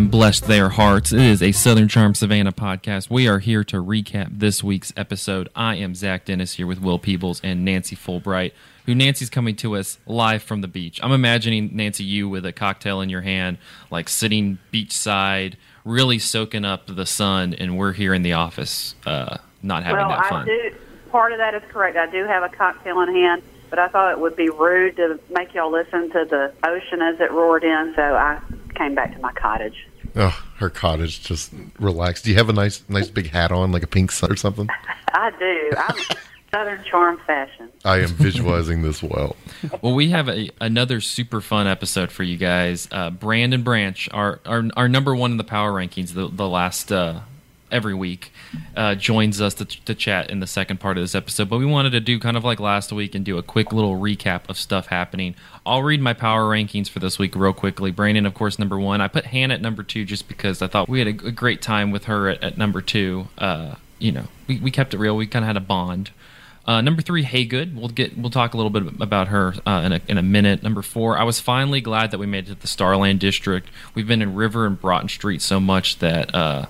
and blessed their hearts. It is a Southern Charm Savannah podcast. We are here to recap this week's episode. I am Zach Dennis here with Will Peebles and Nancy Fullbright, who Nancy's coming to us live from the beach. I'm imagining, Nancy, you with a cocktail in your hand, like sitting beachside, really soaking up the sun, and we're here in the office uh, not having well, that fun. I do. Part of that is correct. I do have a cocktail in hand, but I thought it would be rude to make y'all listen to the ocean as it roared in, so I came back to my cottage. Oh, her cottage just relaxed. Do you have a nice, nice big hat on, like a pink sun or something? I do. I'm Southern Charm fashion. I am visualizing this well. Well, we have a, another super fun episode for you guys. Uh, Brandon Branch, our, our our number one in the power rankings, the the last uh, every week, uh, joins us to, to chat in the second part of this episode. But we wanted to do kind of like last week and do a quick little recap of stuff happening. I'll read my power rankings for this week real quickly. Brandon, of course, number one. I put Hannah at number two just because I thought we had a, a great time with her at, at number two. Uh, you know, we, we kept it real. We kind of had a bond. Uh, number three, Haygood. We'll get we'll talk a little bit about her uh, in a in a minute. Number four, I was finally glad that we made it to the Starland District. We've been in River and Broughton Street so much that uh,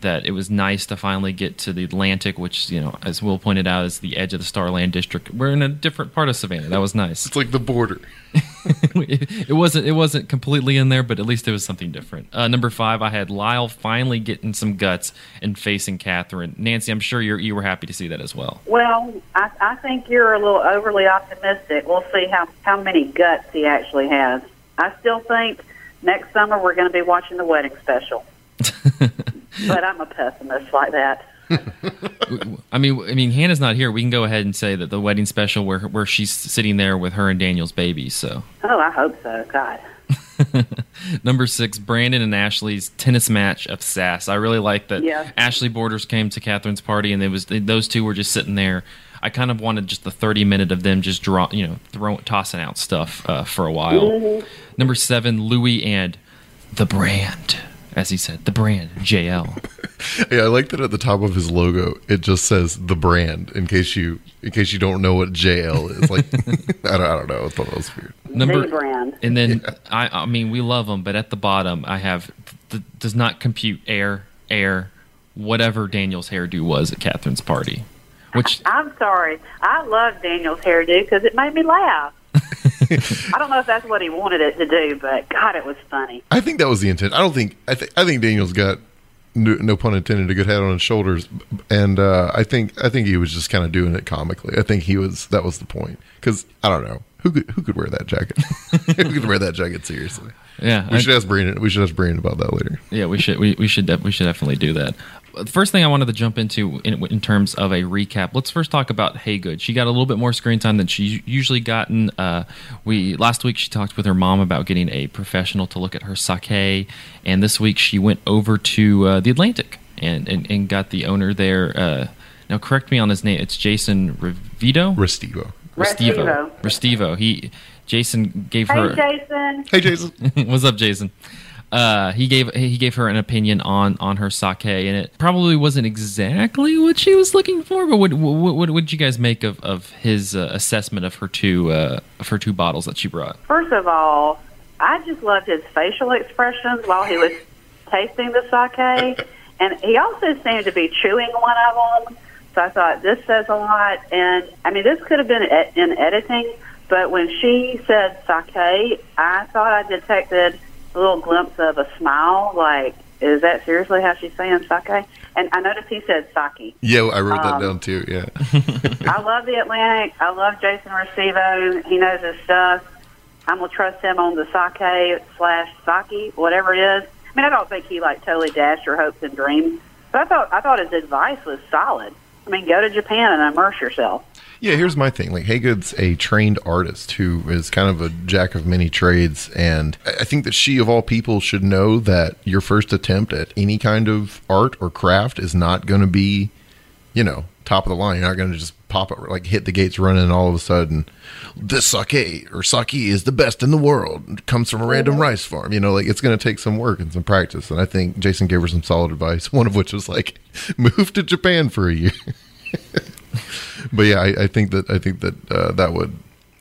that it was nice to finally get to the Atlantic, which you know, as Will pointed out, is the edge of the Starland District. We're in a different part of Savannah. That was nice. It's like the border. it, it wasn't it wasn't completely in there, but at least it was something different. Uh, number five, I had Lyle finally getting some guts and facing Catherine. Nancy, I'm sure you you were happy to see that as well. Well, I, I think you're a little overly optimistic. We'll see how, how many guts he actually has. I still think next summer we're going to be watching the wedding special. but I'm a pessimist like that. I mean, I mean, Hannah's not here. We can go ahead and say that the wedding special, where where she's sitting there with her and Daniel's baby. So, Oh, I hope so. God. number six, Brandon and Ashley's tennis match of sass. I really like that. Yeah. Ashley Borders came to Catherine's party, and it was those two were just sitting there. I kind of wanted just the thirty minute of them just draw, you know, throwing, tossing out stuff uh, for a while. Number seven, Louis and the brand, as he said, the brand JL. Yeah, I like that at the top of his logo it just says the brand in case you in case you don't know what JL is. Like I don't, I don't know. I thought that was weird. Number the brand. And then I, I mean, we love them, but at the bottom, I have th- does not compute air, air, whatever Daniel's hairdo was at Catherine's party, which I'm sorry. I love Daniel's hairdo because it made me laugh. I don't know if that's what he wanted it to do, but God, it was funny. I think that was the intent. I don't think I think I think Daniel's got no, no pun intended a good head on his shoulders, and uh, I think I think he was just kind of doing it comically. I think he was that was the point because I don't know who could who could wear that jacket. who could wear that jacket seriously? yeah, We I- should ask Brandon. We should ask Brandon about that later. yeah, we should we, we should def- we should definitely do that. The first thing I wanted to jump into in, in terms of a recap, let's first talk about Haygood. She got a little bit more screen time than she usually gotten. Uh, we last week she talked with her mom about getting a professional to look at her sake, and this week she went over to uh, the Atlantic and, and and got the owner there. Uh, now, correct me on his name. It's Jason Revito. Restivo. Restivo. Restivo. He Jason gave Hey, her. Hey Jason. Hey Jason. What's up, Jason? Uh, he gave he gave her an opinion on on her sake, and it probably wasn't exactly what she was looking for. But what what, what would you guys make of of his uh, assessment of her two uh, of her two bottles that she brought? First of all, I just loved his facial expressions while he was tasting the sake, and he also seemed to be chewing one of them. So I thought this says a lot. And I mean, this could have been in editing, but when she said sake, I thought I detected little glimpse of a smile. Like, is that seriously how she's saying sake? And I noticed he said sake. Yeah, I wrote that Um, down too. Yeah. I love the Atlantic. I love Jason Restivo. He knows his stuff. I'm gonna trust him on the sake slash sake, whatever it is. I mean, I don't think he like totally dashed your hopes and dreams, but I thought I thought his advice was solid. I mean, go to Japan and immerse yourself. Yeah, here's my thing. Like Haygood's a trained artist who is kind of a jack of many trades, and I think that she, of all people, should know that your first attempt at any kind of art or craft is not going to be, you know, top of the line. You're not going to just pop it like hit the gates running, and all of a sudden, this sake or sake is the best in the world. It comes from a random rice farm. You know, like it's going to take some work and some practice. And I think Jason gave her some solid advice. One of which was like, move to Japan for a year. but yeah, I, I think that I think that uh, that would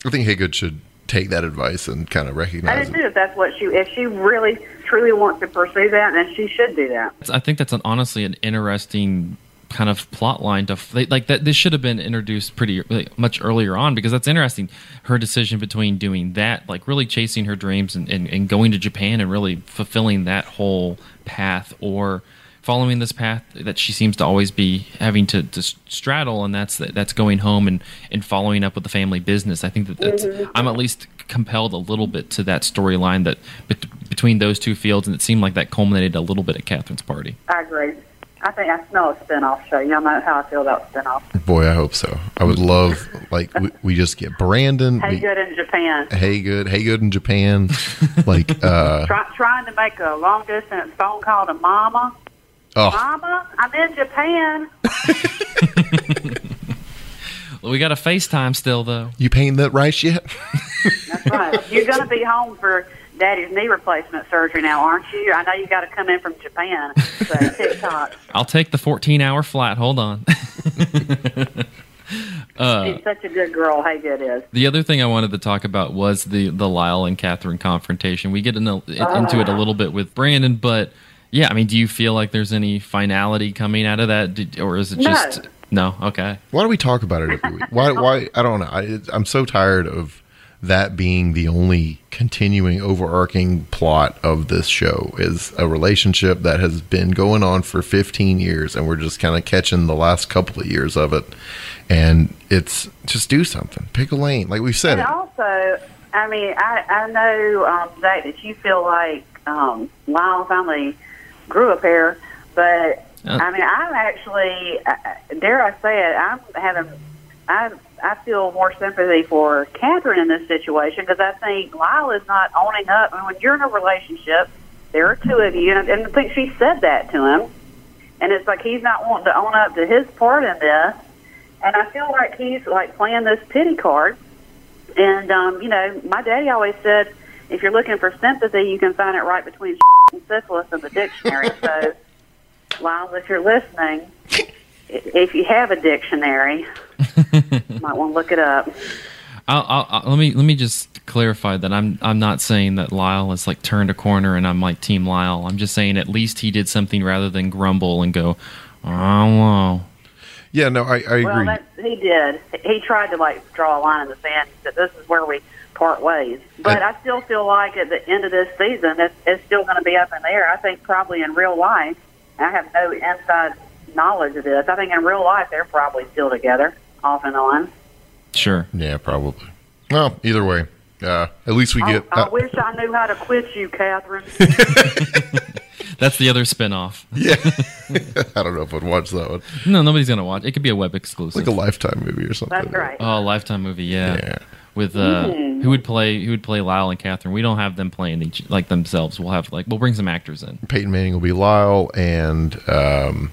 I think Haygood should take that advice and kind of I recognize did it. too. If that's what she, if she really truly wants to pursue that, then she should do that. I think that's an, honestly an interesting kind of plot line to like that. This should have been introduced pretty like, much earlier on because that's interesting. Her decision between doing that, like really chasing her dreams and, and, and going to Japan and really fulfilling that whole path, or following this path that she seems to always be having to, to straddle, and that's that's going home and, and following up with the family business. I think that that's, mm-hmm. I'm at least compelled a little bit to that storyline that bet- between those two fields, and it seemed like that culminated a little bit at Catherine's party. I agree. I think I smell a spinoff show. Y'all know how I feel about spinoffs. Boy, I hope so. I would love like we, we just get Brandon. Hey, we, good in Japan. Hey good, hey good in Japan. like uh Try, trying to make a long distance phone call to Mama. oh Mama, I'm in Japan. Well, we got a FaceTime still though. you painting that rice yet? That's right. You're going to be home for Daddy's knee replacement surgery now, aren't you? I know you got to come in from Japan. So TikTok. I'll take the 14 hour flight. Hold on. She's uh, such a good girl. Haygood is. The other thing I wanted to talk about was the the Lyle and Catherine confrontation. We get in a, oh, into it a little bit with Brandon, but yeah, I mean, do you feel like there's any finality coming out of that, Did, or is it No. just no? Okay, Why do we talk about it every week? Why? Why? I don't know. I, I'm so tired of that being the only continuing overarching plot of this show is a relationship that has been going on for 15 years, and we're just kind of catching the last couple of years of it. And it's just do something, pick a lane, like we've said. And It. also, I mean, I, I know, um, Zach, that you feel like um, Lyle finally grew up here but Uh. I mean, I'm actually, uh, dare I say it, I'm having, I, I feel more sympathy for Catherine in this situation because I think Lyle is not owning up. I mean, when you're in a relationship, there are two of you, and, and I think she said that to him, and it's like he's not wanting to own up to his part in this. And I feel like he's like playing this pity card. And um, you know, my daddy always said, if you're looking for sympathy, you can find it right between and syphilis in the dictionary. so, Lyle, if you're listening, if you have a dictionary, might want to look it up. I'll, I'll, I'll, let me let me just clarify that I'm I'm not saying that Lyle has like turned a corner and I'm like Team Lyle. I'm just saying at least he did something rather than grumble and go, oh well. Yeah, no, I, I agree. Well, that, he did. He tried to like draw a line in the sand. That "This is where we part ways." But And- I still feel like at the end of this season, it's, it's still going to be up in the air. I think probably in real life, I have no inside knowledge of this. I think in real life, they're probably still together, off and on. Sure. yeah, probably. Well, either way, uh, at least we I, get. I uh, wish I knew how to quit you, Catherine. That's the other spinoff. yeah, I don't know if I'd watch that one. No, nobody's gonna watch. It could be a web exclusive. Like a lifetime movie or something. That's right. Oh, Lifetime movie, yeah. Yeah. With uh, Mm. who would play who would play Lyle and Catherine? We don't have them playing each like themselves. We'll have like we'll bring some actors in. Peyton Manning will be Lyle, and um,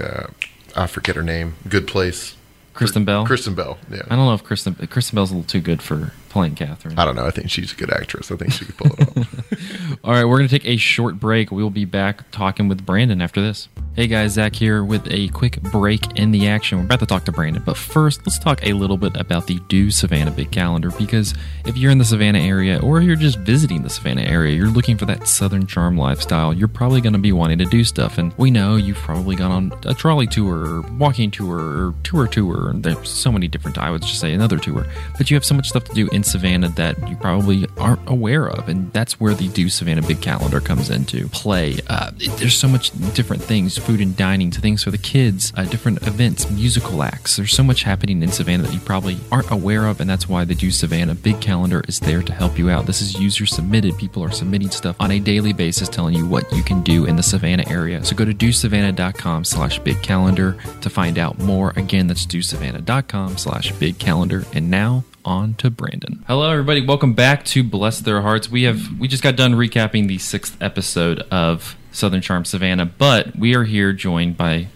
uh, I forget her name. Good Place. Kristen Bell. Kristen Bell. Yeah. I don't know if Kristen Kristen Bell's a little too good for playing Catherine. I don't know. I think she's a good actress. I think she could pull it off. All right, we're going to take a short break. We will be back talking with Brandon after this. Hey guys, Zach here with a quick break in the action. We're about to talk to Brandon, but first, let's talk a little bit about the Do Savannah Big Calendar because if you're in the Savannah area or you're just visiting the Savannah area, you're looking for that Southern charm lifestyle, you're probably going to be wanting to do stuff. And we know you've probably gone on a trolley tour or walking tour or tour tour. And there's so many different, I would just say another tour, but you have so much stuff to do in Savannah that you probably aren't aware of. And that's where the Do Savannah Big Calendar comes into play. Uh, there's so much different things food and dining to things for the kids, uh, different events, musical acts. There's so much happening in Savannah that you probably aren't aware of. And that's why the Do Savannah Big Calendar is there to help you out. This is user submitted. People are submitting stuff on a daily basis telling you what you can do in the Savannah area. So go to dosavannah.com slash big calendar to find out more. Again, that's dosavannah.com slash big calendar. And now on to Brandon. Hello, everybody. Welcome back to Bless Their Hearts. We have we just got done recapping the sixth episode of Southern Charm Savannah, but we are here joined by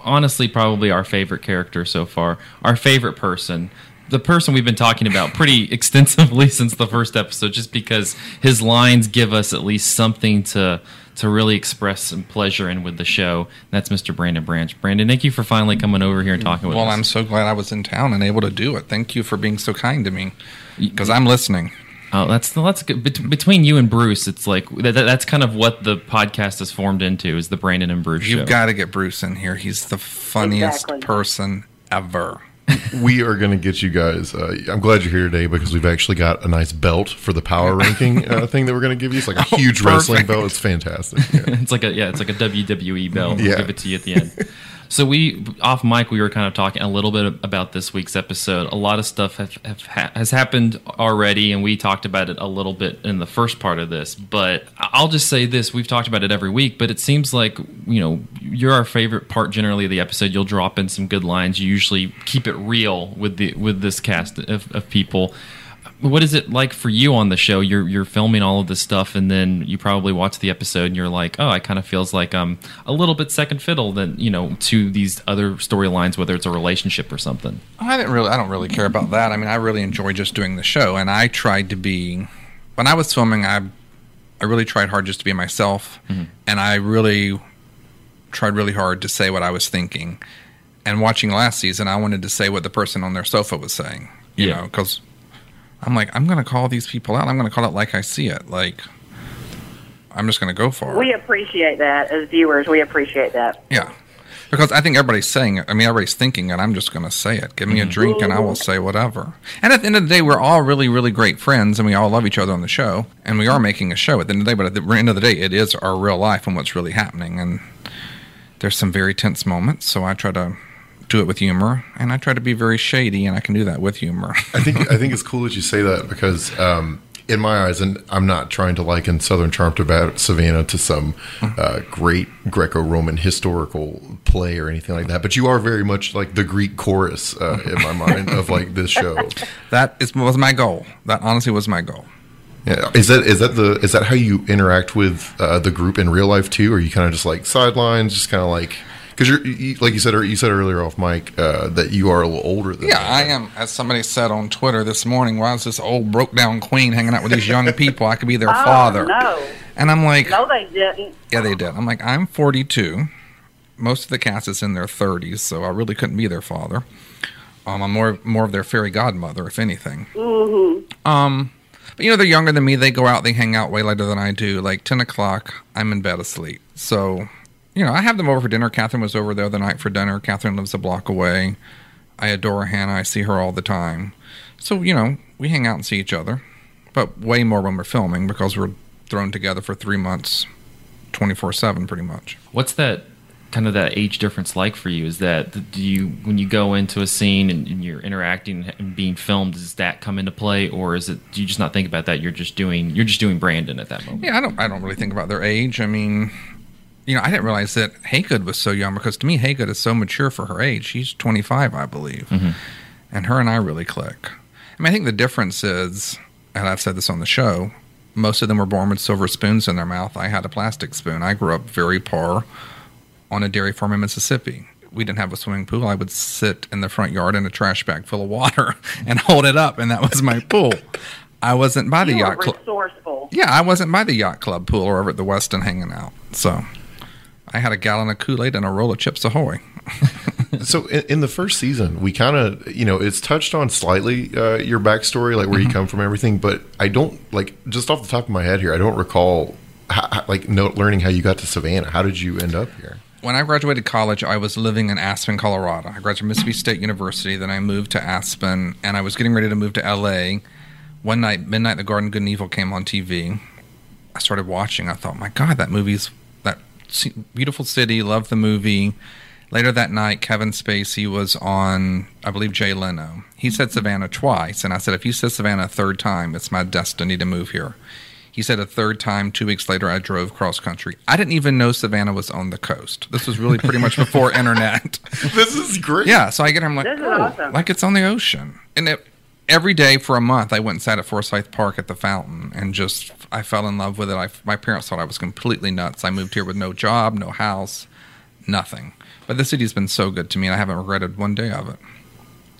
honestly probably our favorite character so far, our favorite person. The person we've been talking about pretty extensively since the first episode, just because his lines give us at least something to to really express some pleasure in with the show. That's Mr. Brandon Branch. Brandon, thank you for finally coming over here and talking with Well, us. Well, I'm so glad I was in town and able to do it. Thank you for being so kind to me because I'm listening. Oh, that's that's good. Bet- between you and Bruce, it's like that, that's kind of what the podcast has formed into is the Brandon and Bruce You've show. got to get Bruce in here. He's the funniest Exactly. person ever. We are going to get you guys. Uh, I'm glad you're here today because we've actually got a nice belt for the power ranking uh, thing that we're going to give you. It's like a Oh, huge wrestling belt. It's fantastic. Yeah. it's like a yeah, it's like a WWE belt. We'll Yeah. give it to you at the end. So we off mic, we were kind of talking a little bit about this week's episode. A lot of stuff have, have ha- has happened already, and we talked about it a little bit in the first part of this. But I'll just say this: we've talked about it every week, but it seems like you know you're our favorite part generally of the episode. You'll drop in some good lines. You usually keep it real with the with this cast of, of people what is it like for you on the show? You're you're filming all of this stuff, and then you probably watch the episode, and you're like, oh, I kind of feels like I'm a little bit second fiddle than you know to these other storylines, whether it's a relationship or something. I didn't really. I don't really care about that. I mean, I really enjoy just doing the show, and I tried to be. When I was filming, I I really tried hard just to be myself, mm-hmm. and I really tried really hard to say what I was thinking. And watching last season, I wanted to say what the person on their sofa was saying. You Yeah. know, because I'm like, I'm going to call these people out. I'm going to call it like I see it. Like, I'm just going to go for it. We appreciate that as viewers. We appreciate that. Yeah. Because I think everybody's saying it. I mean, everybody's thinking it. I'm just going to say it. Give me a mm-hmm. drink and I will say whatever. And at the end of the day, we're all really, really great friends and we all love each other on the show. And we are making a show at the end of the day. But at the end of the day, it is our real life and what's really happening. And there's some very tense moments. So I try to do it with humor and I try to be very shady and I can do that with humor. I think I think it's cool that you say that because um, in my eyes, and I'm not trying to liken Southern Charm to Savannah to some uh, great Greco-Roman historical play or anything like that, but you are very much like the Greek chorus uh, in my mind of like this show. that is, was my goal. That honestly was my goal. Yeah. Is that is that the is that how you interact with uh, the group in real life too? Or are you kind of just like sidelines, just kind of like because you're you, like you said you said earlier off mic uh, that you are a little older than Yeah, I am. As somebody said on Twitter this morning, why is this old broke down queen hanging out with these young people? I could be their Oh, father. no. And I'm like, No, they didn't. yeah, they did. I'm like, I'm 42. Most of the cast is in their 30s, so I really couldn't be their father. Um, I'm more more of their fairy godmother, if anything. Um, but you know, they're younger than me. They go out, they hang out way later than I do. Like 10 o'clock, I'm in bed asleep. So, you know, I have them over for dinner. Catherine was over the other night for dinner. Catherine lives a block away. I adore Hannah. I see her all the time. So, you know, we hang out and see each other, but way more when we're filming because we're thrown together for three months, 24 7 pretty much. What's that kind of that age difference like for you? Is that do you when you go into a scene and, and you're interacting and being filmed, does that come into play, or is it do you just not think about that? You're just doing you're just doing Brandon at that moment. Yeah, I don't, I don't really think about their age. I mean, you know, I didn't realize that Haygood was so young because to me, Haygood is so mature for her age. She's 25, I believe. Mm-hmm. And her and I really click. I mean, I think the difference is, and I've said this on the show, most of them were born with silver spoons in their mouth. I had a plastic spoon. I grew up very poor on a dairy farm in Mississippi. We didn't have a swimming pool. I would sit in the front yard in a trash bag full of water and hold it up, and that was my pool. I wasn't by the You yacht club. Yeah, I wasn't by the yacht club pool or over at the Westin hanging out. So I had a gallon of Kool Aid and a roll of Chips Ahoy. So in, in the first season, we kind of, you know, it's touched on slightly uh, your backstory, like where you come from, everything. But I don't like just off the top of my head here, I don't recall how, like no, learning how you got to Savannah. How did you end up here? When I graduated college, I was living in Aspen, Colorado. I graduated from Mississippi State University. Then I moved to Aspen, and I was getting ready to move to LA. One night, Midnight: The Garden Good and Evil came on TV. I started watching. I thought, my God, that movie's beautiful city. Love the movie. Later that night, Kevin Spacey was on, I believe, Jay Leno. He said Savannah twice, and I said, if you said Savannah a third time, it's my destiny to move here. He said a third time. Two weeks later, I drove cross country. I didn't even know Savannah was on the coast. This was really pretty much before internet. this is great. Yeah, so I get him like, This is oh, awesome. like it's on the ocean. And it, every day for a month, I went and sat at Forsyth Park at the fountain and just, I fell in love with it. I, my parents thought I was completely nuts. I moved here with no job, no house, nothing. But the city's been so good to me, and I haven't regretted one day of it.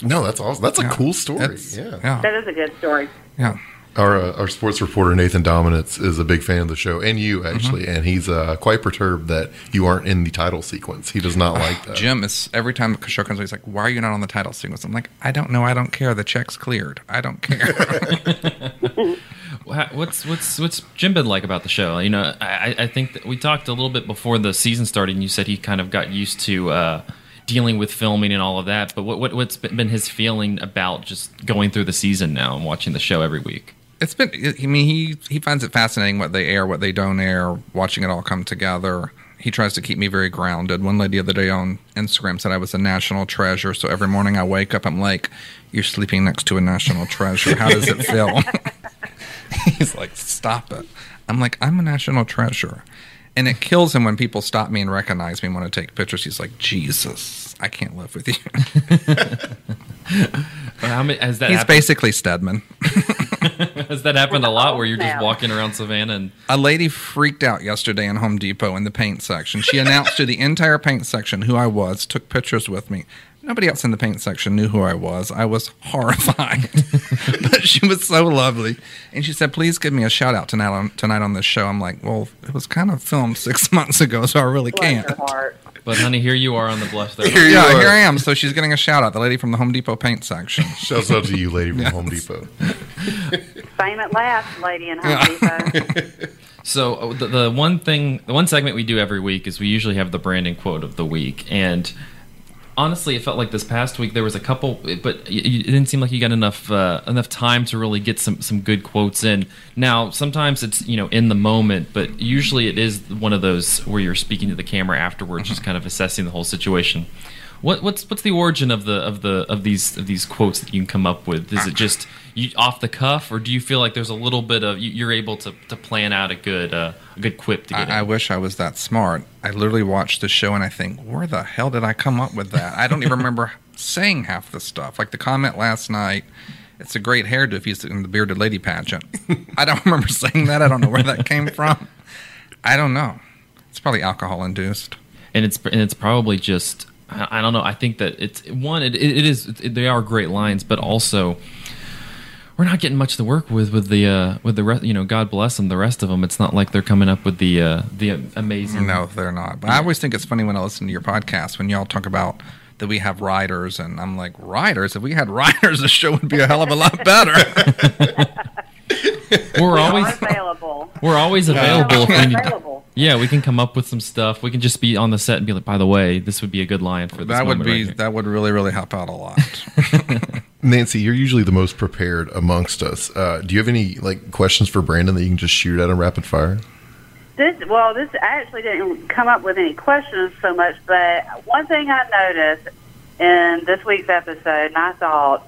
No, that's awesome. That's a Yeah. cool story. Yeah. yeah, That is a good story. yeah. Our uh, our sports reporter Nathan Dominitz is a big fan of the show, and you actually, Mm-hmm. and he's uh, quite perturbed that you aren't in the title sequence. He does not like that. Jim is every time the show comes, on, he's like, "Why are you not on the title sequence?" I'm like, "I don't know. I don't care. The check's cleared. I don't care." ha- what's what's what's Jim been like about the show? You know, I, I think that we talked a little bit before the season started, and you said he kind of got used to uh, dealing with filming and all of that. But what, what what's been his feeling about just going through the season now and watching the show every week? It's been. I mean, he he finds it fascinating what they air, what they don't air, watching it all come together. He tries to keep me very grounded. One lady the other day on Instagram said I was a national treasure. So every morning I wake up, I'm like, "You're sleeping next to a national treasure. How does it feel?" He's like, "Stop it." I'm like, "I'm a national treasure." And it kills him when people stop me and recognize me and want to take pictures. He's like, Jesus, I can't live with you. How many, has that He's happened, basically Stedman. has that happened a lot where you're just walking around Savannah and A lady freaked out yesterday in Home Depot in the paint section. She announced to the entire paint section who I was, took pictures with me. Nobody else in the paint section knew who I was. I was horrified. but she was so lovely. And she said, please give me a shout out tonight on, tonight on this show. I'm like, well, it was kind of filmed six months ago, so I really Bless can't. heart. but honey, here you are on the blush there. Here Yeah, here I am. So she's getting a shout out, the lady from the Home Depot paint section. Shouts out to you, lady from Yes. Home Depot. Fame at last, lady in Home Depot. So uh, the, the one thing, the one segment we do every week is we usually have the Brandon quote of the week, and honestly, it felt like this past week there was a couple, but it didn't seem like you got enough uh, enough time to really get some some good quotes in. Now, sometimes it's you know in the moment, but usually it is one of those where you're speaking to the camera afterwards, just kind of assessing the whole situation. What, what's what's the origin of the of the of these of these quotes that you can come up with? Is it just you, off the cuff, or do you feel like there's a little bit of you, you're able to, to plan out a good uh, a good quip to get? I, I wish I was that smart. I literally watch the show and I think, where the hell did I come up with that? I don't even remember saying half the stuff. Like the comment last night, it's a great hairdo if he's in the bearded lady pageant. I don't remember saying that. I don't know where that came from. I don't know. It's probably alcohol induced. and it's and it's probably just I I don't know. I think that it's one. It, it is. It, they are great lines, but also we're not getting much to work with with the uh, with the rest. You know, God bless them. The rest of them, it's not like they're coming up with the uh, the amazing. No, they're not. But I always think it's funny when I listen to your podcast when y'all talk about that we have writers, and I'm like, writers? If we had writers, the show would be a hell of a lot better. we're We always available. we're always available. if we need, available. yeah, we can come up with some stuff. We can just be on the set and be like, by the way, this would be a good line for this. that would be right that would really really help out a lot. Nancy, you're usually the most prepared amongst us. Uh, do you have any like questions for Brandon that you can just shoot at him rapid fire? This well, this I actually didn't come up with any questions so much, but one thing I noticed in this week's episode, and I thought,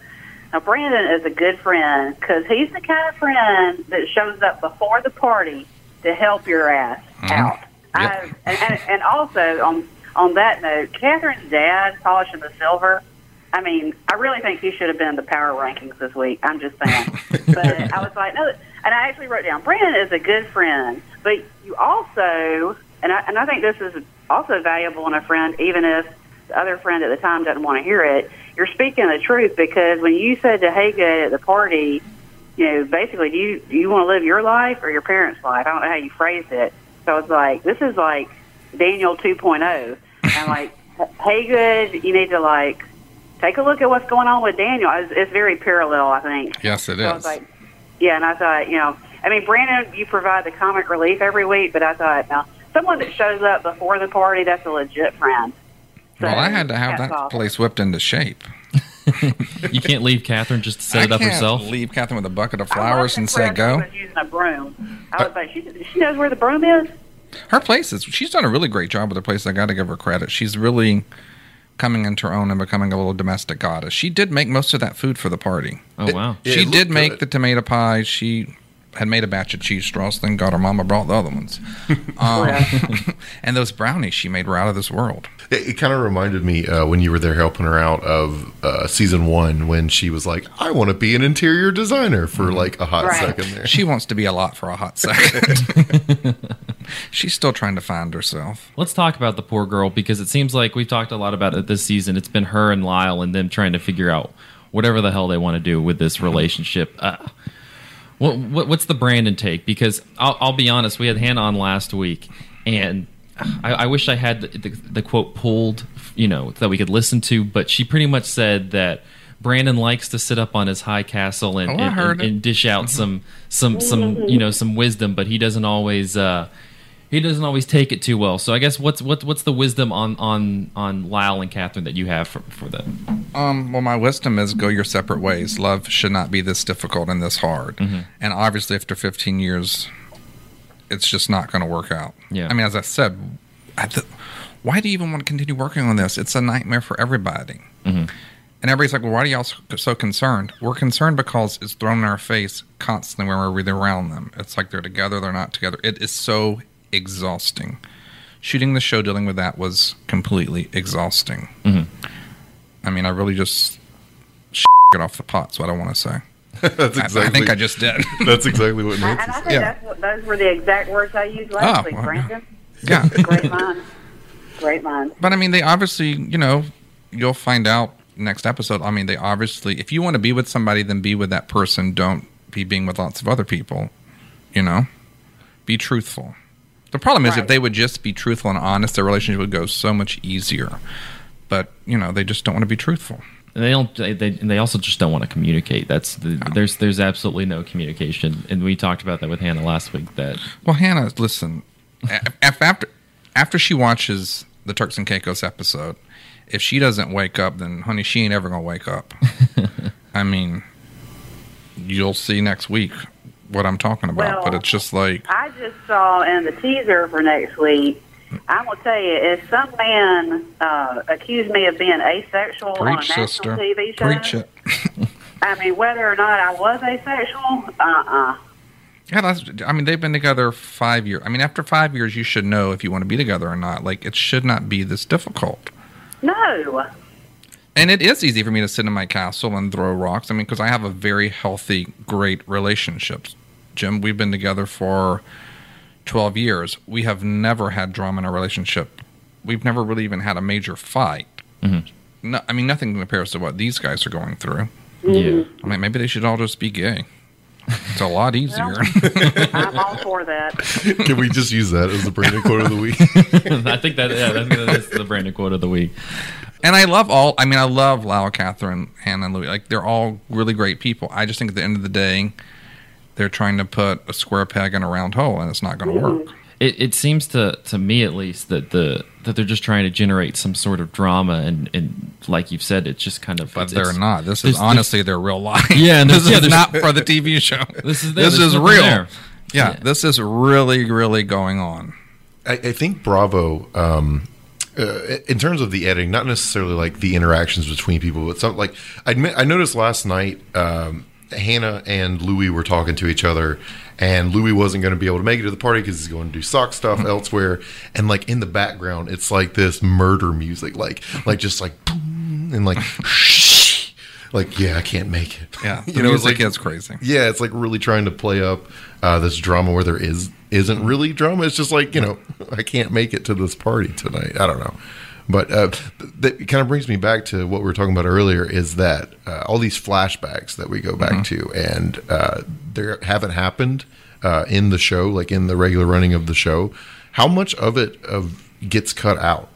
now Brandon is a good friend because he's the kind of friend that shows up before the party to help your ass out. I, and, and, and also on on that note, Catherine's dad polishing the silver. I mean, I really think he should have been in the power rankings this week. I'm just saying. but I was like, no. And I actually wrote down, Brandon is a good friend, but you also, and I, and I think this is also valuable in a friend, even if the other friend at the time doesn't want to hear it. You're speaking the truth because when you said to Haygood at the party, you know, basically, do you do you want to live your life or your parents' life? I don't know how you phrased it. So it's like this is like Daniel 2.0, and like, Haygood, you need to like take a look at what's going on with Daniel. It's, it's very parallel, I think. yes, it So I was is. like, yeah, and I thought, you know, I mean, Brandon, you provide the comic relief every week, but I thought, now, someone that shows up before the party, that's a legit friend. So, well, I had to have that off. place whipped into shape. you can't leave Catherine just to set I it up can't herself. leave Catherine with a bucket of flowers and say go. She was using a broom. I was like, she, she knows where the broom is. Her place is. She's done a really great job with her place. I got to give her credit. She's really coming into her own and becoming a little domestic goddess. She did make most of that food for the party. Oh wow. Yeah, she it did looked make good. the tomato pie. She had made a batch of cheese straws. Thank God her mama brought the other ones. Um, and those brownies she made were out of this world. It, it kind of reminded me uh, when you were there helping her out of uh, season one when she was like, "I want to be an interior designer" for like a hot Right. second there. She wants to be a lot for a hot second. She's still trying to find herself. Let's talk about the poor girl because it seems like we've talked a lot about it this season. It's been her and Lyle and them trying to figure out whatever the hell they want to do with this relationship. Uh, what, what, what's the Brandon take? Because I'll, I'll be honest, we had Hannah on last week, and I, I wish I had the, the, the quote pulled, you know, that we could listen to. But she pretty much said that Brandon likes to sit up on his high castle and, Oh, and, and, and dish out some some some you know some wisdom, but he doesn't always uh, he doesn't always take it too well. So I guess what's what what's the wisdom on on on Lyle and Catherine that you have for, for them? Um, well, my wisdom is go your separate ways. Love should not be this difficult and this hard. Mm-hmm. And obviously, after 15 years, it's just not going to work out. Yeah. I mean, as I said, I th- why do you even want to continue working on this? It's a nightmare for everybody. Mm-hmm. And everybody's like, well, why are y'all so, so concerned? We're concerned because it's thrown in our face constantly when we're around them. It's like they're together, they're not together. It is so exhausting. Shooting the show, dealing with that was completely exhausting. Mm-hmm. I mean, I really just get off the pot. That's what I want to say. that's I- exactly. I, think I just did. That's exactly what And Nancy I said. think Yeah. that's what, those were the exact words I used last Oh, week, well, Brandon. yeah. Great mind. Great mind. But I mean, they obviously, you know, you'll find out next episode. I mean, they obviously, if you want to be with somebody, then be with that person. Don't be being with lots of other people. You know, be truthful. The problem is if they would just be truthful and honest, their relationship would go so much easier. But you know, they just don't want to be truthful. And they don't. They, they and they also just don't want to communicate. That's the, there's there's absolutely no communication, and we talked about that with Hannah last week. That Well, Hannah, listen. a- after after she watches the Turks and Caicos episode, if she doesn't wake up, then honey, she ain't ever gonna wake up. I mean, you'll see next week what I'm talking about. but it's just like, I just saw in the teaser for next week. I'm gonna tell you, if some man uh, accused me of being asexual on a preach, national sister, TV show, preach it. I mean, whether or not I was asexual, uh-uh. Yeah, that's. I mean, they've been together five years. I mean, after five years, you should know if you want to be together or not. Like, it should not be this difficult. No. And it is easy for me to sit in my castle and throw rocks. I mean, because I have a very healthy, great relationship. Jim, we've been together for 12 years. We have never had drama in our relationship. We've never really even had a major fight. Mm-hmm. No, I mean, nothing compares to what these guys are going through. yeah, I mean, maybe they should all just be gay. It's a lot easier. I'm all for that. Can we just use that as the Brandon quote of the week? I think that yeah, that's the Brandon quote of the week. And I love all. I mean, I love Lyle, Catherine, Hannah, and Louis. Like they're all really great people. I just think at the end of the day, they're trying to put a square peg in a round hole, and it's not going to work. It, it seems to to me at least that the that they're just trying to generate some sort of drama, and and like you've said, it's just kind of But it's- they're it's- not. This there's- is honestly their real life. Yeah, and this yeah, is not for the TV show. This is this there's is real. Yeah, Yeah. this is really, really going on. I, I think Bravo, um, uh, in terms of the editing, not necessarily like the interactions between people, but some like I admit, I noticed last night, um, Hannah and Louis were talking to each other, and Louis wasn't going to be able to make it to the party because he's going to do sock stuff elsewhere, and like in the background, it's like this murder music, like like just like boom, and like shh, like yeah, I can't make it. Yeah, you know, it's like is crazy. yeah, it's like really trying to play up uh, this drama where there is isn't really drama. It's just like you know, I can't make it to this party tonight. I don't know, but uh, that kind of brings me back to what we were talking about earlier. Is that uh, all these flashbacks that we go back to, and uh, there haven't happened uh, in the show, like in the regular running of the show. How much of it of gets cut out?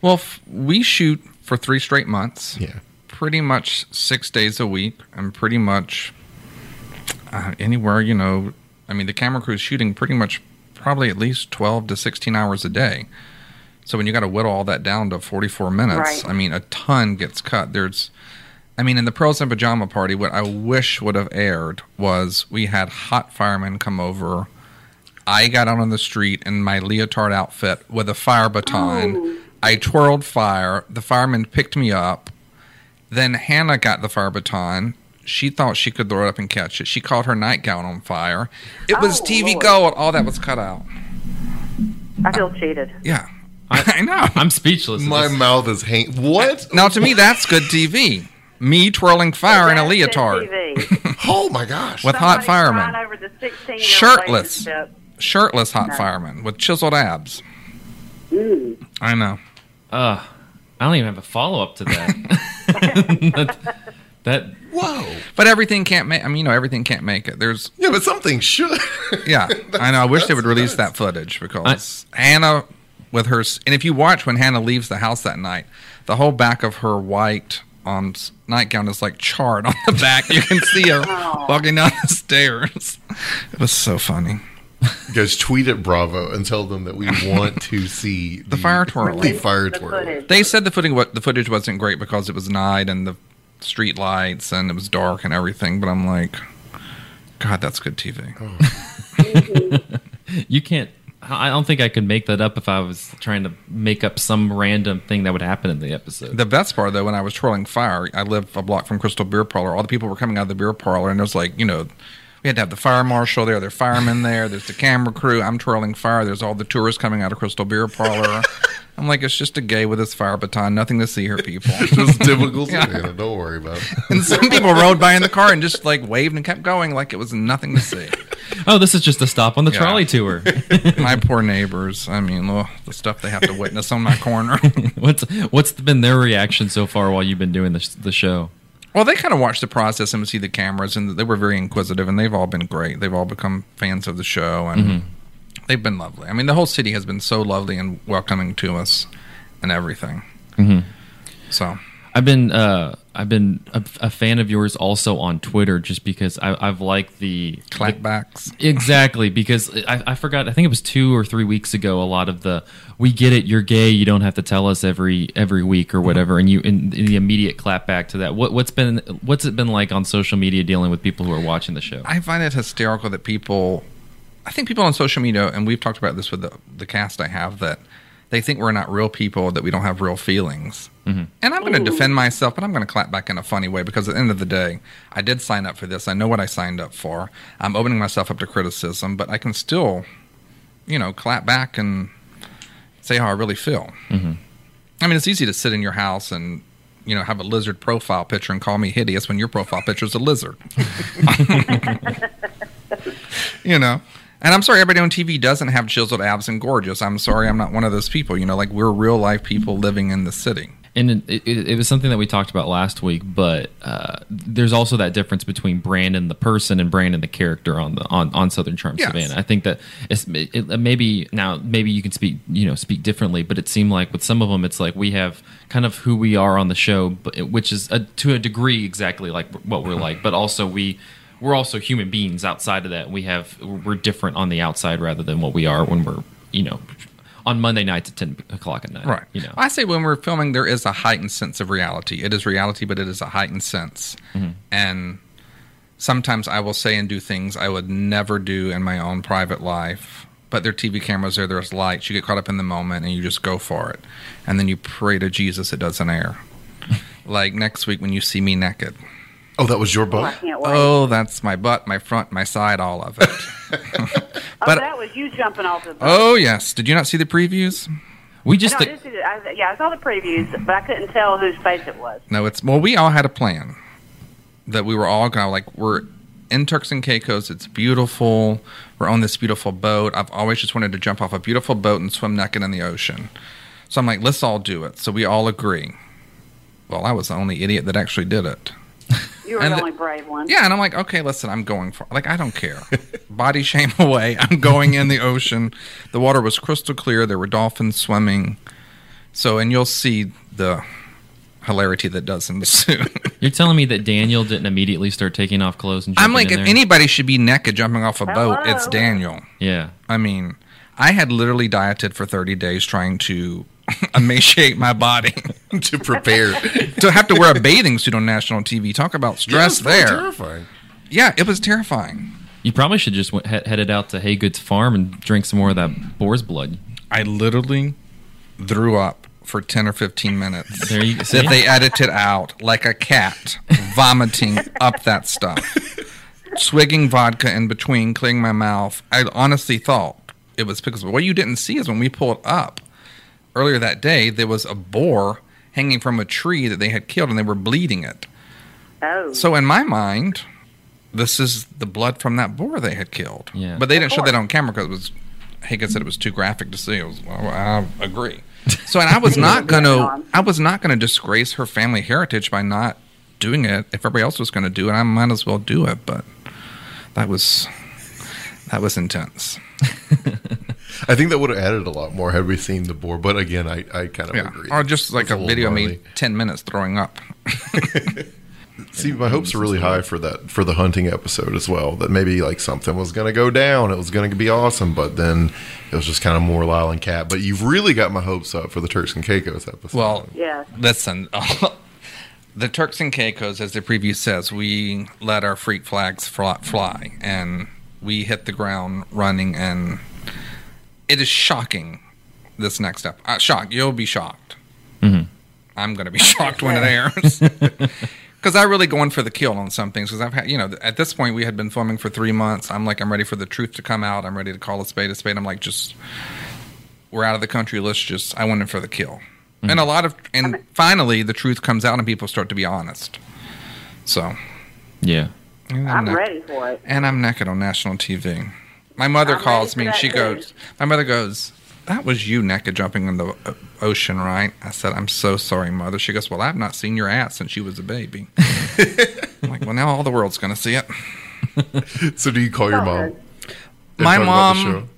Well, f- we shoot for three straight months. Yeah. Pretty much six days a week, and pretty much uh, anywhere, you know. I mean, the camera crew is shooting pretty much probably at least 12 to 16 hours a day. So when you got to whittle all that down to 44 minutes, Right. I mean, a ton gets cut. There's, I mean, in the Pearls and Pajama Party, what I wish would have aired was we had hot firemen come over. I got out on the street in my leotard outfit with a fire baton. I twirled fire. The fireman picked me up. Then Hannah got the fire baton. She thought she could throw it up and catch it. She caught her nightgown on fire. It was Oh, TV Lord. gold. All that was cut out. I feel cheated. Yeah. I, know. I'm speechless. My This- mouth is hang. What? Now, to me, that's good TV. Me twirling fire in a That's leotard. TV. Oh my gosh! With hot Somebody firemen. crying over the 16-year Shirtless. relationship. Shirtless hot No. fireman with chiseled abs. Mm. I know. Uh, I don't even have a follow up to that. that. That Whoa! But everything can't make. I mean, you know, everything can't make it. There's Yeah, but something should. Yeah, I know. I wish they would release nuts. that footage because Hannah, with her, and if you watch when Hannah leaves the house that night, the whole back of her white um, mom's nightgown is like charred on the back. You can see her walking down the stairs. It was so funny. You guys tweet at Bravo and tell them that we want to see The fire twirl. The fire The twirl. footage. They said the footage the footage wasn't great because it was night and the street lights and it was dark and everything. But I'm like, God, that's good TV. Oh. You can't. I don't think I could make that up if I was trying to make up some random thing that would happen in the episode. The best part though, when I was twirling fire, I live a block from Crystal Beer Parlor. All the people were coming out of the beer parlor, and it was like, you know, we had to have the fire marshal there, there are firemen there, there's the camera crew. I'm twirling fire. There's all the tourists coming out of Crystal Beer Parlor. I'm like, it's just a gay with his fire baton. Nothing to see here, people. Just typical Savannah. Don't worry about it. and some people rode by in the car and just like waved and kept going like it was nothing to see. oh, this is just a stop on the Yeah. trolley tour. My poor neighbors. I mean, ugh, the stuff they have to witness on my corner. what's what's been their reaction so far while you've been doing the the show? Well, they kind of watched the process and would see the cameras, and they were very inquisitive, and they've all been great. They've all become fans of the show, and they've been lovely. I mean, the whole city has been so lovely and welcoming to us, and everything. Mhm. So, I've been uh, I've been a, a fan of yours also on Twitter just because I, I've liked the clapbacks. Exactly, because I, I forgot. I think it was two or three weeks ago. A lot of the "we get it, you're gay, you don't have to tell us every every week or whatever," and you in, in the immediate clap back to that. What, what's been what's it been like on social media dealing with people who are watching the show? I find it hysterical that people, I think people on social media, and we've talked about this with the, the cast I have, that they think we're not real people, that we don't have real feelings. Mm-hmm. And I'm going to defend myself, but I'm going to clap back in a funny way because at the end of the day, I did sign up for this. I know what I signed up for. I'm opening myself up to criticism, but I can still, you know, clap back and say how I really feel. Mm-hmm. I mean, it's easy to sit in your house and you know have a lizard profile picture and call me hideous when your profile picture is a lizard. you know. And I'm sorry, everybody on TV doesn't have chiseled abs and gorgeous. I'm sorry, I'm not one of those people. You know, like we're real life people living in the city. And it, it, it was something that we talked about last week, but uh, there's also that difference between Brandon the person and Brandon the character on the on, on Southern Charm Yes. Savannah. I think that it's it, maybe now maybe you can speak you know speak differently, but it seemed like with some of them it's like we have kind of who we are on the show, but which is a, to a degree exactly like what we're like, but also we. We're also human beings outside of that. We have we're different on the outside rather than what we are when we're you know on Monday nights at ten o'clock at night. Right. You know. I say when we're filming, there is a heightened sense of reality. It is reality, but it is a heightened sense. Mm-hmm. And sometimes I will say and do things I would never do in my own private life. But there are TV cameras there, there's lights. You get caught up in the moment and you just go for it. And then you pray to Jesus it doesn't air. like next week when you see me naked. Oh, that was your butt? can't. Oh, that's my butt, my front, my side, all of it. oh, that was you jumping off the boat. oh, yes. Did you not see the previews? we just no, I did see the, I, yeah, I saw the previews, but I couldn't tell whose face it was. No, it's well, we all had a plan that we were all gonna like we're in Turks and Caicos. It's beautiful. We're on this beautiful boat. I've always just wanted to jump off a beautiful boat and swim naked in the ocean. So I'm like, let's all do it. So we all agree. Well, I was the only idiot that actually did it. You were And the the- only brave one. Yeah, and I'm like, okay, listen, I'm going for like I don't care. Body shame away. I'm going in the ocean. The water was crystal clear. There were dolphins swimming. So, and you'll see the hilarity that does ensue. You're telling me that Daniel didn't immediately start taking off clothes and I'm like, in if there? anybody should be naked jumping off a boat, it's Daniel. yeah. I mean, I had literally dieted for 30 days trying to emaciate my body. to prepare. to have to wear a bathing suit on national TV. Talk about stress Yeah, there. Terrifying. Yeah, it was terrifying. You probably should just went, he- headed out to Haygood's farm and drink some more of that boar's blood. I literally threw up for 10 or 15 minutes. There you see. That they edited out like a cat vomiting up that stuff. Swigging vodka in between, clearing my mouth. I honestly thought it was because what you didn't see is when we pulled up earlier that day, there was a boar hanging from a tree that they had killed and they were bleeding it. Oh, So in my mind, this is the blood from that boar they had killed. Yeah. But they didn't show that on camera because it was. Haygood said it was too graphic to see. It was. Well, I agree. So and I was not going gonna. I was not gonna disgrace her family heritage by not doing it. If everybody else was gonna do it, I might as well do it. But that was. That was intense. I think that would have added a lot more had we seen the boar. But again, I, I kind of Yeah, agree. or just like It's a, video of me ten minutes throwing up. See, my hopes are really high for that for the hunting episode as well. That maybe like something was going to go down. It was going to be awesome, but then it was just kind of more Lyle and Cat. But you've really got my hopes up for the Turks and Caicos episode. Well, yeah. listen, the Turks and Caicos, as the preview says, we let our freak flags fly, fly and we hit the ground running, and it is shocking. This next step, uh, shocked. You'll be shocked. I'm going to be shocked when it airs. Because I really go in for the kill on some things. Because I've had, you know, at this point we had been filming for three months. I'm like, I'm ready for the truth to come out. I'm ready to call a spade a spade. I'm like, just we're out of the country. Let's just. I went in for the kill. And a lot of, and finally the truth comes out and people start to be honest. So, Yeah. and I'm nec- ready for it. And I'm naked on national TV. My mother I'm calls me and she that, too. goes, my mother goes, that was you naked jumping in the ocean, right? I said, I'm so sorry, mother. She goes, well, I've not seen your ass since you was a baby. I'm like, well, now all the world's going to see it. so do you call your mom? good. and My talk about the mom-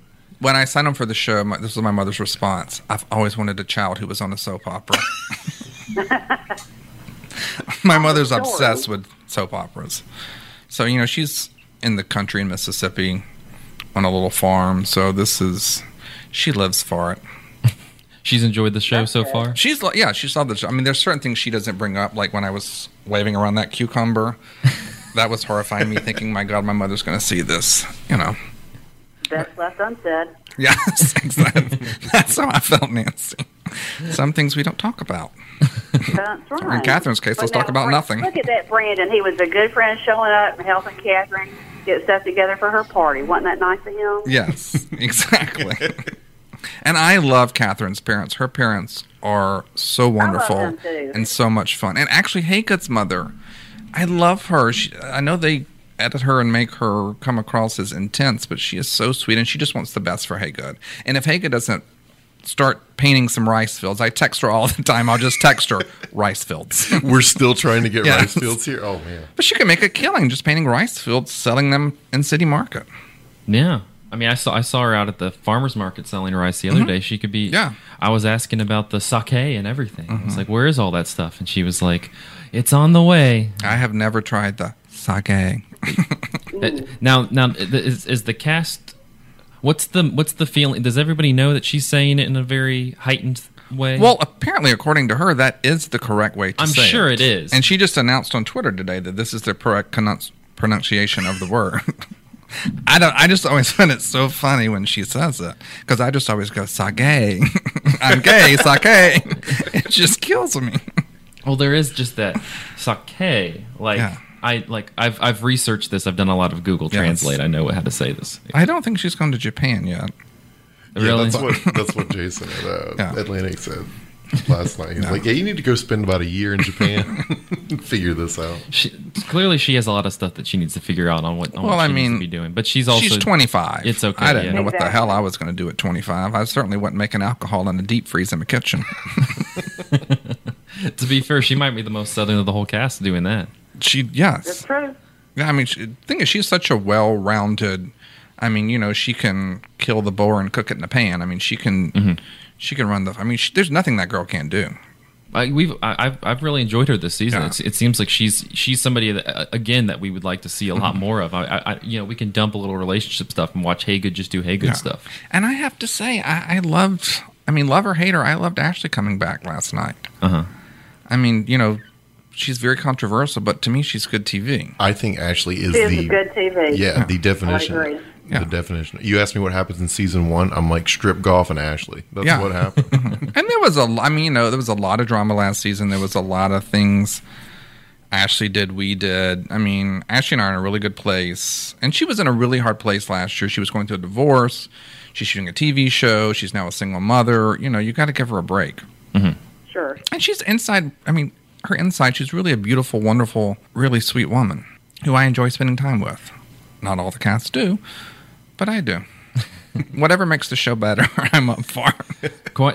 When I signed up for the show, my, this was my mother's response. I've always wanted a child who was on a soap opera. my mother's obsessed with soap operas. So, you know, she's in the country in Mississippi on a little farm. So this is, she lives for it. She's enjoyed the show That's so good. far. She's, lo- yeah, she's loved the show. I mean, there's certain things she doesn't bring up, like when I was waving around that cucumber. that was horrifying me thinking, my God, my mother's going to see this, you know. Best left unsaid. Yes, exactly. That's how I felt, Nancy. Some things we don't talk about. That's right. In Catherine's case, let's But talk about Bra- nothing. Look at that, Brandon. He was a good friend showing up and helping Catherine get stuff together for her party. Wasn't that nice of him? Yes, exactly. and I love Catherine's parents. Her parents are so wonderful and so much fun. And actually, Haygood's mother, I love her. She, I know they edit her and make her come across as intense, but she is so sweet and she just wants the best for Haygood. And if Haygood doesn't start painting some rice fields, I text her all the time. I'll just text her rice fields. We're still trying to get Yes. rice fields here. Oh man, But she could make a killing just painting rice fields, selling them in city market. Yeah. I mean, I saw I saw her out at the farmers market selling rice the other day. She could be. Mm-hmm. Yeah. Mm-hmm. I was asking about the sake and everything. I was like, "Where is all that stuff?" And she was like, "It's on the way." I have never tried the sake. Now, now is, is the cast? What's the what's the feeling? Does everybody know that she's saying it in a very heightened way? Well, apparently, according to her, that is the correct way to I'm say sure it. it is. And she just announced on Twitter today that this is the correct pronunci- pronunciation of the word. I don't. I just always find it so funny when she says it because I just always go sake. I'm gay, sake. It just kills me. Well, there is just that sake. Like Yeah. I like I've I've researched this. I've done a lot of Google Yes. Translate. I know how to say this. I don't think she's gone to Japan yet. yeah, Really? that's what that's what Jason at uh, Yeah. Atlantic said last night. He's like, "Yeah, you need to go spend about a year in Japan, figure this out." She, clearly, she has a lot of stuff that she needs to figure out on what. On Well, what I she needs mean, to be doing. But she's also she's 25. It's okay, I didn't yeah. know what the hell I was going to do at 25. I certainly wasn't making alcohol in a deep freeze in my kitchen. To be fair, she might be the most southern of the whole cast doing that. She, That's yes. true. Yeah, I mean, she, the thing is, she's such a well-rounded. I mean, you know, she can kill the boar and cook it in a pan. I mean, she can, Mm-hmm. she can run the. I mean, she, there's nothing that girl can't do. I, we've I, I've I've really enjoyed her this season. Yeah. It's, it seems like she's she's somebody that uh, again that we would like to see a Mm-hmm. lot more of. I, I, I you know we can dump a little relationship stuff and watch Haygood just do Haygood Yeah. stuff. And I have to say, I, I loved. I mean, love or hate her, I loved Ashley coming back last night. Uh huh. I mean, you know, she's very controversial, but to me, she's good TV. I think Ashley is This the is good TV. yeah the definition. I agree. Yeah. The definition. You asked me what happens in season one. I'm like strip golf and Ashley. That's Yeah. what happened. Mm-hmm. And there was a, I mean, you know, there was a lot of drama last season. There was a lot of things Ashley did, we did. I mean, Ashley and I are in a really good place. And she was in a really hard place last year. She was going through a divorce. She's shooting a TV show. She's now a single mother. You know, you got to give her a break. Mm-hmm. Sure. And she's inside, I mean, her inside, she's really a beautiful, wonderful, really sweet woman who I enjoy spending time with. Not all the cats do, but I do. Whatever makes the show better, I'm up for.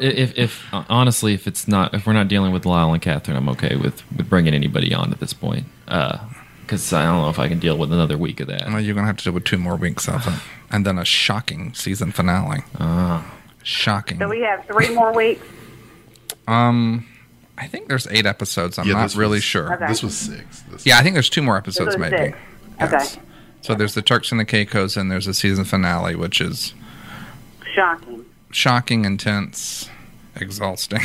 If, if honestly, if it's not, if we're not dealing with Lyle and Catherine, I'm okay with with bringing anybody on at this point. Uh, because I don't know if I can deal with another week of that. Well, you're gonna have to deal with two more weeks of it, and then a shocking season finale. Ah. Shocking. So we have three more weeks. Um, I think there's eight episodes. I'm Yeah, not really was- sure. Okay. This was six. This Yeah, I think there's two more episodes, maybe. six. Yes. Okay. So there's the Turks and the Caicos, and there's a season finale, which is Shocking. shocking, intense, exhausting.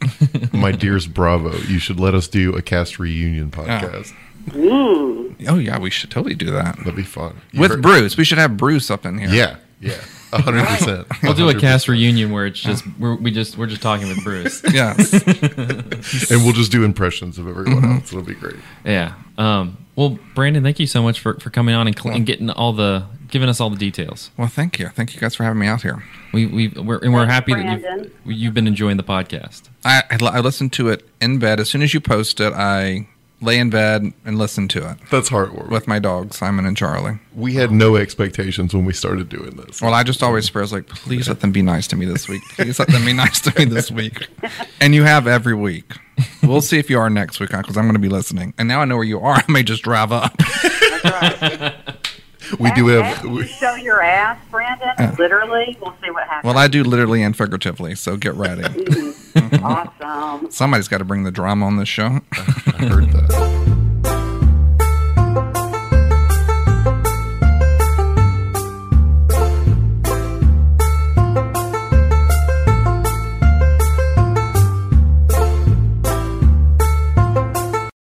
My dearest Bravo, you should let us do a cast reunion podcast. Mm. oh yeah, we should totally do that That'd be fun. You with heard- Bruce. We should have Bruce up in here. Yeah, yeah, a hundred percent. We'll do a 100%. cast reunion where it's just we're, we just we're just talking with Bruce. Yes. and we'll just do impressions of everyone Mm-hmm. else. It'll be great. yeah. Um. Well, Brandon, thank you so much for, for coming on and, cl- and getting all the giving us all the details. well, thank you. Thank you guys for having me out here. We we we're, and we're Thanks, happy that you've, you've been enjoying the podcast. I, I I listened to it in bed as soon as you posted. I lay in bed and listen to it That's heartwarming. with my dogs, Simon and Charlie. we had no expectations when we started doing this. Well, I just always pray, I was like, please let them be nice to me this week. Please let them be nice to me this week. And you have every week. We'll see if you are next week because I'm going to be listening. And now I know where you are. I may just drive up. That's right. we do After have. you We, show your ass, Brandon. Literally, we'll see what happens. Well, I do literally and figuratively, so get ready. Mm-hmm. awesome. Somebody's got to bring the drama on this show. I heard that.